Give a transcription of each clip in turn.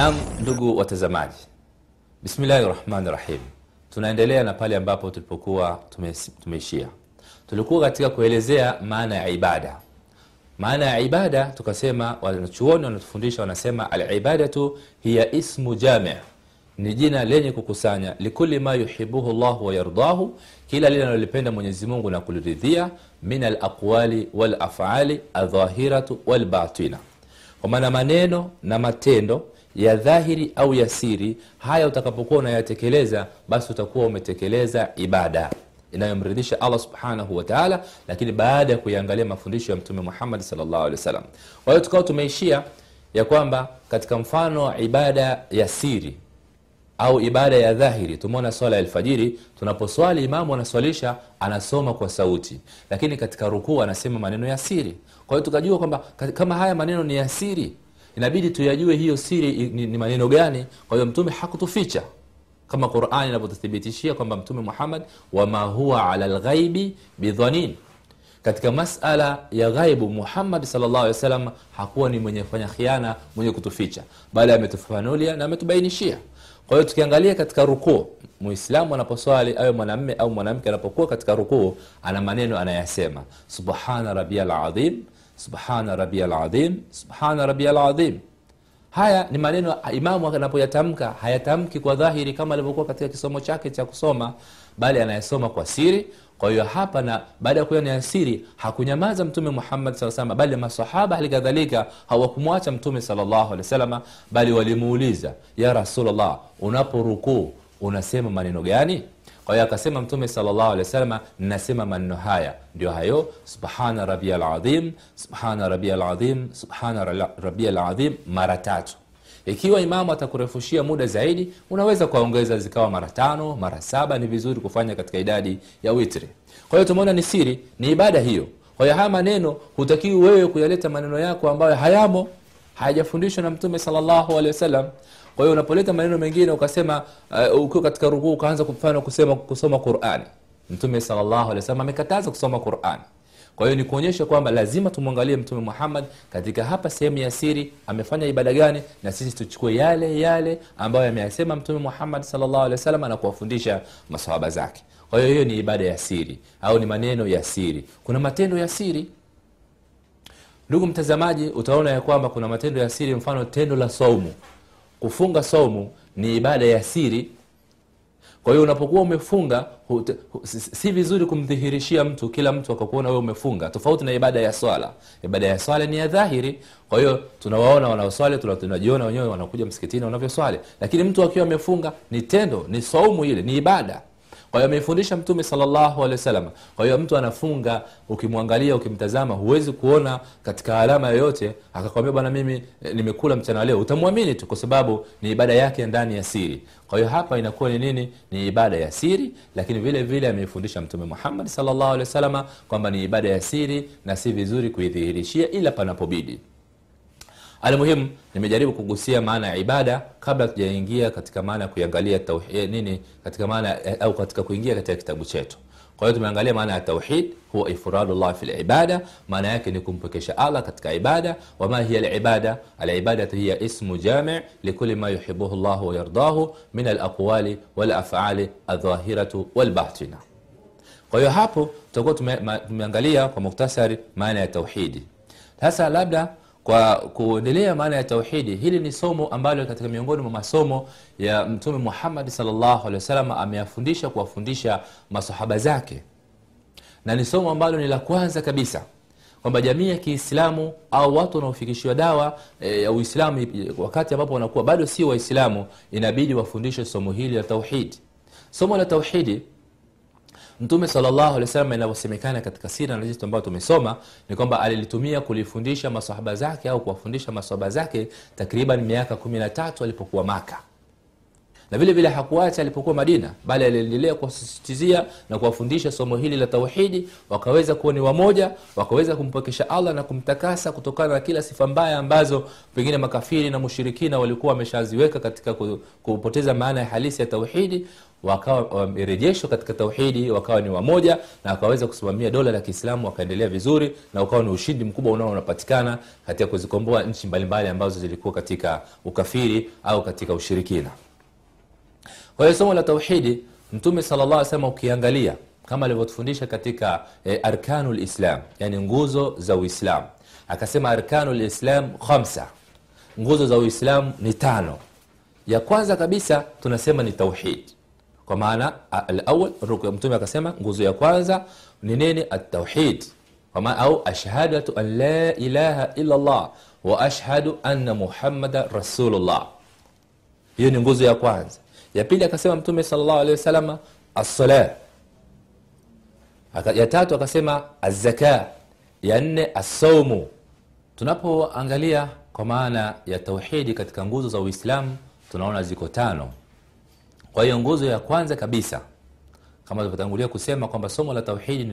Naam, ndugu watazamaji, bismillahi rahmani rahim, tunaendelea na pale ambapo tulipokuwa tumeishia. Tulikuwa katika kuelezea maana ya ibada. Maana ya ibada tukasema, wanachuoni wanatufundisha, wanasema alibadatu hiya ismu jami, ni jina lenye kukusanya. Likuli ma yuhibuhu llahu wayardahu, kila lile analolipenda Mwenyezi Mungu na kuliridhia, min alaqwali walafali aldhahiratu walbatina, kwa maana maneno na matendo ya dhahiri au ya siri. Haya utakapokuwa unayatekeleza, basi utakuwa umetekeleza ibada inayomridhisha Allah subhanahu wa ta'ala, lakini baada ya kuiangalia mafundisho ya Mtume Muhammad sallallahu. Kwa hiyo tukawa tumeishia ya kwamba katika mfano wa ibada ya siri au ibada ya dhahiri, tumeona swala ya alfajiri, tunaposwali imamu anaswalisha anasoma kwa sauti, lakini katika rukuu anasema maneno ya siri. Kwa hiyo tukajua kwamba kama haya maneno ni ya siri inabidi tuyajue hiyo siri ni, ni maneno gani. Kwa hiyo mtume hakutuficha. Kama Qur'ani inavyotuthibitishia kwamba mtume Muhammad, wama huwa ala lghaibi bidhanin, katika masala ya ghaibu Muhammad sallallahu alaihi wasallam hakuwa ni mwenye kufanya khiana, mwenye kutuficha, bali ametufafanulia na ametubainishia. Kwa hiyo tukiangalia katika rukuu, muislamu anaposwali awe mwanamme au mwanamke, anapokuwa katika rukuu ana maneno anayasema, subhana rabbiyal azim subhana rabbiyal azim subhana rabbiyal azim. Haya ni maneno imamu anapoyatamka hayatamki kwa dhahiri kama alivyokuwa katika kisomo chake cha kusoma, bali anayesoma kwa siri. Kwa hiyo hapa na baada ya kuwa ni siri, hakunyamaza Mtume Muhammad sallallahu alaihi bali masahaba halikadhalika hawakumwacha Mtume sallallahu alaihi wasallam, bali walimuuliza ya Rasulullah, unaporukuu unasema maneno gani? Kwa hiyo akasema Mtume sallallahu alaihi wasallam, nasema maneno haya ndio hayo, subhana rabbiyal azim, subhana rabbiyal azim, subhana rabbiyal azim mara tatu. Ikiwa imamu atakurefushia muda zaidi, unaweza kuongeza zikawa mara tano, mara saba. Ni vizuri kufanya katika idadi ya witri. Kwa hiyo tumeona ni siri, ni ibada hiyo. Kwa hiyo haya maneno hutakiwi wewe kuyaleta maneno yako ambayo hayamo, hayajafundishwa na Mtume sallallahu alaihi wasallam. Kwa hiyo unapoleta maneno mengine ukasema, uh, ukiwa katika rukuu ukaanza mfano kusema kusoma Qur'ani, Mtume sallallahu alaihi wasallam amekataza kusoma Qur'ani. Kwa hiyo ni kuonyesha kwamba lazima tumwangalie Mtume Muhammad katika hapa sehemu ya siri amefanya ibada gani, na sisi tuchukue yale yale ambayo ameyasema Mtume Muhammad sallallahu alaihi wasallam na kuwafundisha maswahaba zake. Kwa hiyo hiyo ni ibada ya siri au ni maneno ya siri. Kuna matendo ya siri Ndugu mtazamaji, utaona ya kwamba kuna matendo ya siri, mfano tendo la saumu. Kufunga saumu ni ibada ya siri. Kwa hiyo unapokuwa umefunga hute, hu, si vizuri kumdhihirishia mtu, kila mtu akakuona wewe umefunga, tofauti na ibada ya swala. Ibada ya swala ni ya dhahiri. Kwa hiyo tunawaona wanaoswali, tunajiona wenyewe wanakuja msikitini wanavyoswali, lakini mtu akiwa amefunga ni tendo, ni saumu, ile ni ibada kwa hiyo ameifundisha Mtume salllahu alehi wasallam. Kwa hiyo mtu anafunga, ukimwangalia ukimtazama, huwezi kuona katika alama yoyote akakwambia bwana, mimi e, nimekula mchana leo. Utamwamini tu kwa sababu ni ibada yake ndani ya siri. Kwa hiyo hapa inakuwa ni nini? Ni ibada ya siri, lakini vile vile ameifundisha Mtume Muhammad salllahu alehi wasalama kwamba ni ibada ya siri na si vizuri kuidhihirishia ila panapobidi. Almuhimu, nimejaribu kugusia maana ya ibada kabla tujaingia katika maana ya kuiangalia tauhid nini, katika maana au katika kuingia katika kitabu chetu. Kwa hiyo tumeangalia maana ya tauhid, huwa ifradullah fil ibada, maana yake ni kumpekesha Allah katika ibada. Wama hiya alibada, alibadatu hiya ismu jami' likuli ma yuhibbuhu Allah wa yardahu min alaqwali wal af'ali adh-dhahiratu wal batina. Kwa hiyo hapo tutakuwa tumeangalia kwa muktasari maana ya tauhidi. Sasa labda kwa kuendelea maana ya tauhidi, hili ni somo ambalo katika miongoni mwa masomo ya Mtume Muhammad sallallahu alaihi ameyafundisha kuwafundisha masahaba zake, na ni somo ambalo ni la kwanza kabisa kwamba jamii ya Kiislamu au watu wanaofikishiwa dawa e, ya Uislamu wakati ambapo wanakuwa bado si Waislamu, inabidi wafundishe somo hili la tauhidi. Somo la tauhidi Mtume sallallahu alaihi wasallam inavyosemekana katika sira na jitu ambayo tumesoma ni kwamba alilitumia kulifundisha masahaba zake au kuwafundisha masahaba zake takriban miaka 13 alipokuwa Maka, na vile vile hakuacha alipokuwa madina bali aliendelea kuwasisitizia na kuwafundisha somo hili la tauhidi wakaweza kuwa ni wamoja wakaweza kumpokesha allah na kumtakasa kutokana na kila sifa mbaya ambazo pengine makafiri na mushirikina walikuwa wameshaziweka katika kupoteza maana ya halisi ya tauhidi. Wakawa wamerejeshwa katika tauhidi wakawa ni wamoja na wakaweza kusimamia dola la kiislamu wakaendelea vizuri na ukawa ni ushindi mkubwa unao unapatikana katika kuzikomboa nchi mbalimbali ambazo zilikuwa katika ukafiri au katika ushirikina kwa hiyo somo la tauhidi mtume sala llah sema ukiangalia kama alivyotufundisha katika eh, arkanu lislam yani nguzo za uislam akasema arkanu lislam khamsa. Nguzo za uislamu ni tano. Ya kwanza kabisa tunasema ni tauhid. Kwa maana alawal mtume akasema nguzo ya kwanza ni nini? Atauhid Kwa au ashhadatu an la ilaha illa llah wa ashhadu anna muhammadan rasulullah. Hiyo ni nguzo ya kwanza ya pili akasema mtume wasalama assala Aka- ya tatu akasema azaka ya nne assaumu tunapoangalia kwa maana ya tauhidi katika nguzo za uislamu tunaona ziko tano. Kwa hiyo nguzo ya kwanza kabisa kama tulivyotangulia kusema kwamba somo la tauhidi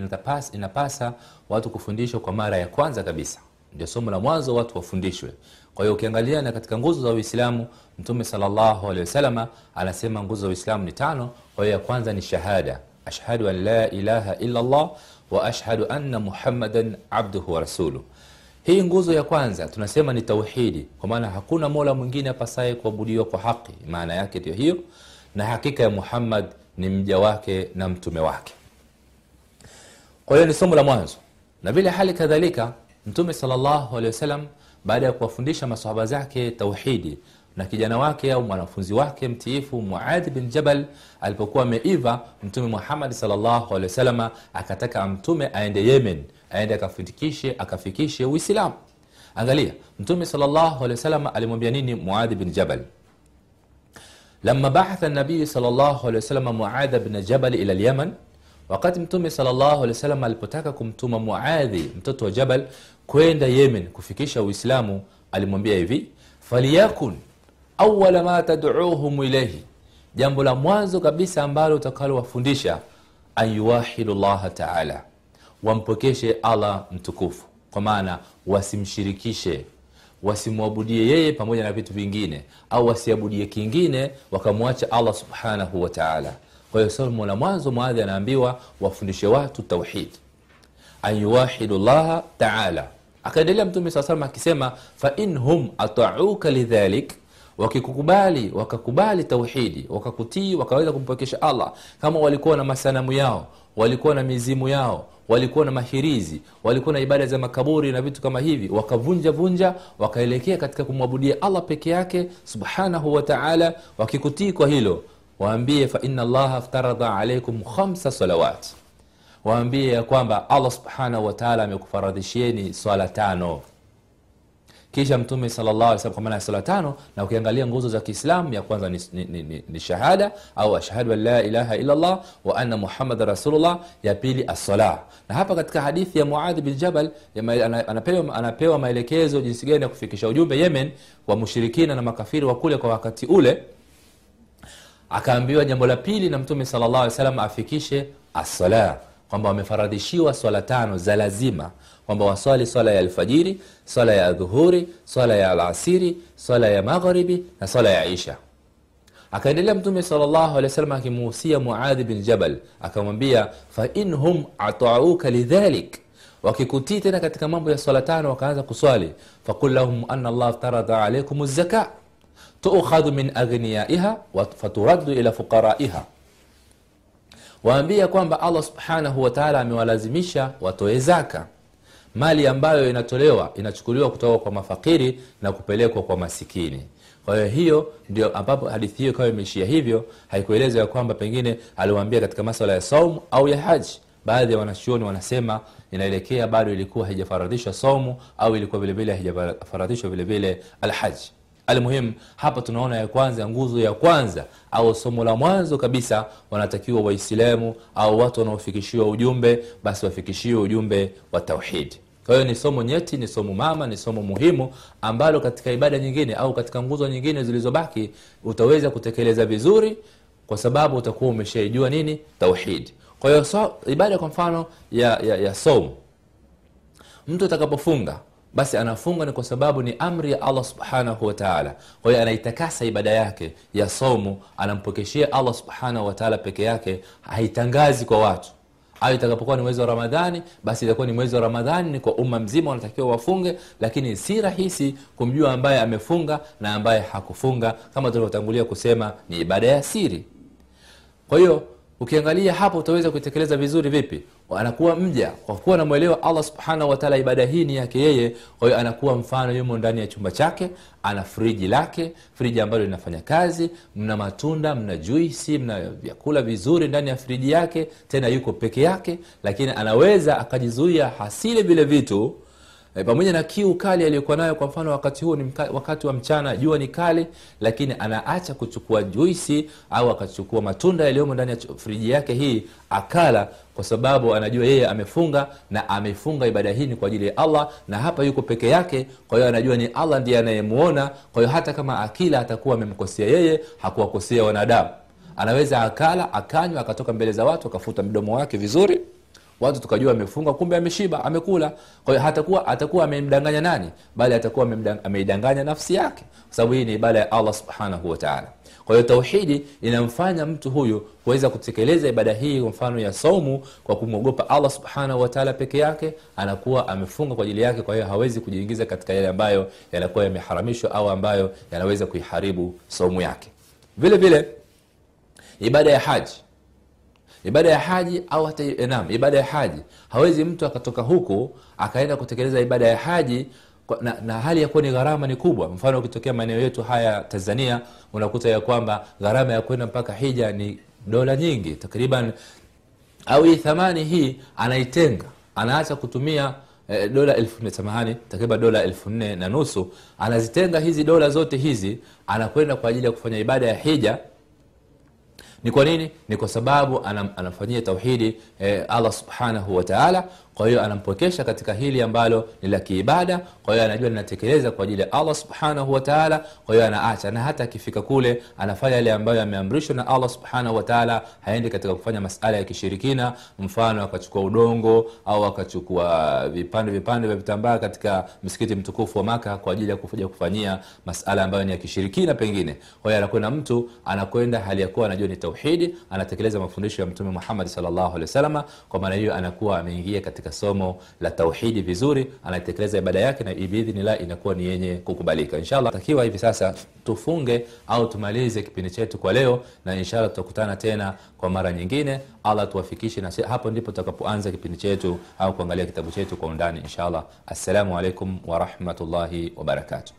inapasa watu kufundishwa kwa mara ya kwanza kabisa. Ndio somo la mwanzo watu wafundishwe kwa hiyo ukiangalia na katika nguzo za uislamu mtume wasalama anasema nguzo za uislamu ni tano. Kwa hiyo ya kwanza ni shahada. Ashhadu an la ilaha illa wa ashhadu anna muhammadan abduhu wa rasuluh. Hii nguzo ya kwanza tunasema ni tauhidi. Kwa maana hakuna mola mwingine apasaye kuabudiwa kwa haki. Maana yake ndio hiyo. Na hakika ya muhammad ni mja wake na mtume wake. Kwa hiyo ni somo la mwanzo. Na vile hali kadhalika mtume wasallam baada ya kuwafundisha masahaba zake tauhidi na kijana wake au mwanafunzi wake mtiifu muadhi bin jabal alipokuwa ameiva mtume muhammadi salllahu alehi wasalama akataka mtume aende yemen aende akafikishe akafikishe uislamu angalia mtume salllahu alehi wasalama alimwambia nini muadhi bin jabal lama baatha nabiyu salllahu alehi wasalama muadha bna jabal ila lyaman wakati mtume wasallam alipotaka kumtuma muadhi mtoto wa jabal kwenda yemen kufikisha uislamu alimwambia hivi falyakun awala ma taduuhum ilaihi jambo la mwanzo kabisa ambalo utakalowafundisha an yuwahidu llaha taala. Wampokeshe allah mtukufu. Kwa maana wasimshirikishe wasimwabudie yeye pamoja na vitu vingine au wasiabudie kingine wakamwacha allah subhanahu wa taala kwa hiyo somo la mwanzo Muadhi anaambiwa wafundishe watu tauhid. An yuwahidu llaha taala. Akaendelea mtume saa salam akisema fainhum atauka lidhalik wakikukubali wakakubali tauhidi wakakutii wakaweza kumpokesha allah. Kama walikuwa na masanamu yao walikuwa na mizimu yao walikuwa na mahirizi walikuwa na ibada za makaburi na vitu kama hivi wakavunja vunja wakaelekea katika kumwabudia allah peke yake subhanahu wa wakikutii kwa hilo waambie faina llaha ftaradha alaikum khamsa salawat. Waambie ya kwamba allah subhanahu wataala amekufaradhishieni swala tano. Kisha mtume sala tano na ukiangalia nguzo za kiislamu ya kwanza ni, ni, ni, ni, shahada au ashhadu an la ilaha illallah wa anna muhammada rasulullah ya pili assala na hapa katika hadithi ya muadhi bin jabal anapewa, anapewa maelekezo jinsi gani ya kufikisha ujumbe yemen wa mushirikina na makafiri wa kule kwa wakati ule akaambiwa jambo la pili na mtume salllah alih wasallam afikishe assala kwamba wamefaradhishiwa swala tano za lazima kwamba waswali swala ya alfajiri swala ya dhuhuri swala ya alasiri swala ya magharibi na swala ya isha. Akaendelea mtume salllahu alehi wasallam akimuhusia muadhi bin jabal akamwambia fainhum atauka lidhalik. Wakikutii tena katika mambo ya swala tano wakaanza kuswali. Fakul lahum ana allah ftaradha alaikum zaka tuukhadhu min aghniyaiha faturaddu ila fuqaraiha. Waambia kwamba allah subhanahu wataala amewalazimisha watoe zaka. Mali ambayo inatolewa inachukuliwa kutoka kwa mafakiri na kupelekwa kwa masikini. Kwa hiyo hiyo ndio ambapo hadithi hiyo ikawa imeishia hivyo haikueleza ya kwamba pengine aliwaambia katika maswala ya saumu au ya haji. Baadhi ya wanachuoni wanasema inaelekea bado ilikuwa haijafaradhishwa saumu au ilikuwa vilevile haijafaradhishwa vilevile alhaji almuhimu hapa tunaona ya kwanza nguzo ya kwanza au somo la mwanzo kabisa wanatakiwa waislamu au watu wanaofikishiwa ujumbe basi wafikishiwe ujumbe wa tauhidi kwa hiyo ni somo nyeti ni somo mama ni somo muhimu ambalo katika ibada nyingine au katika nguzo nyingine zilizobaki utaweza kutekeleza vizuri kwa sababu utakuwa umeshaijua nini? Tauhid. Kwa hiyo so, ibada kwa mfano ya, ya, ya somo, mtu atakapofunga basi anafunga ni kwa sababu ni amri ya allah subhanahu wataala kwa anaitakasa ibada yake ya somu anampokeshea allah subhanahu wataala peke yake haitangazi kwa watu. Au itakapokuwa ni mwezi wa ramadhani basi itakuwa ni mwezi wa ramadhani ni kwa umma mzima wanatakiwa wafunge lakini si rahisi kumjua ambaye amefunga na ambaye hakufunga kama tulivyotangulia kusema ni ibada ya siri. Kwa hiyo ukiangalia hapo utaweza kuitekeleza vizuri vipi anakuwa mja kwa kuwa anamwelewa allah subhanahu wataala ibada hii ni yake yeye. Kwa hiyo anakuwa mfano yumo ndani ya chumba chake ana friji lake friji ambalo linafanya kazi mna matunda mna juisi mna vyakula vizuri ndani ya friji yake tena yuko peke yake lakini anaweza akajizuia hasile vile vitu e, pamoja na kiu kali aliyokuwa nayo kwa mfano wakati huo ni mka, wakati wa mchana jua ni kali lakini anaacha kuchukua juisi au akachukua matunda yaliyomo ndani ya friji yake hii akala kwa sababu anajua yeye amefunga na amefunga ibada hii ni kwa ajili ya allah na hapa yuko peke yake kwa hiyo anajua ni allah ndiye anayemuona kwa hiyo hata kama akila atakuwa amemkosea yeye hakuwakosea wanadamu. Anaweza akala akanywa akatoka mbele za watu akafuta mdomo wake vizuri watu tukajua amefunga kumbe ameshiba amekula. Kwa hiyo hatakuwa atakuwa amemdanganya nani? Bali atakuwa ameidanganya nafsi yake. Kwa sababu hii ni ibada ya allah subhanahu wataala kwa hiyo tauhidi inamfanya mtu huyu kuweza kutekeleza ibada hii kwa mfano ya saumu kwa kumwogopa allah subhanahu wataala peke yake anakuwa amefunga kwa ajili yake kwa hiyo hawezi kujiingiza katika yale ambayo yanakuwa yameharamishwa au ambayo yanaweza kuiharibu saumu yake. Vile vile ibada ya haji ibada ya haji au hata naam ibada ya haji. Hawezi mtu akatoka huku akaenda kutekeleza ibada ya haji na, na hali ya kuwa ni gharama ni kubwa. Mfano ukitokea maeneo yetu haya tanzania unakuta ya kwamba gharama ya kwenda mpaka hija ni dola nyingi. Takriban au hii thamani hii anaitenga. Anaacha kutumia eh, dola samahani takriban dola elfu nne na nusu. Anazitenga hizi dola zote hizi anakwenda kwa ajili ya kufanya ibada ya hija ni kwa nini? Ni kwa sababu anam, anamfanyia tauhidi eh, allah subhanahu wataala kwa hiyo anampokesha katika hili ambalo ni la kiibada kwa hiyo anajua linatekeleza kwa ajili ya allah subhanahu wataala kwa hiyo anaacha. Na hata akifika kule anafanya yale ambayo ameamrishwa na allah subhanahu wataala haendi katika kufanya masala ya kishirikina mfano akachukua udongo au akachukua vipande vipande vya vitambaa katika msikiti mtukufu wa maka kwa ajili ya kuja kufanyia masala ambayo ni ya kishirikina pengine. Kwa hiyo anakwenda mtu anakwenda hali ya kuwa anajua ni tauhidi anatekeleza mafundisho ya mtume muhammadi salllahu alehi wasalama kwa maana hiyo anakuwa ameingia katika somo la tauhidi vizuri anatekeleza ibada yake na biidhnillah inakuwa ni yenye kukubalika. Inshallah takiwa hivi sasa tufunge au tumalize kipindi chetu kwa leo na inshallah tutakutana tena kwa mara nyingine. Allah tuwafikishe na hapo ndipo tutakapoanza kipindi chetu au kuangalia kitabu chetu kwa undani. Inshallah assalamu alaikum warahmatullahi wabarakatuh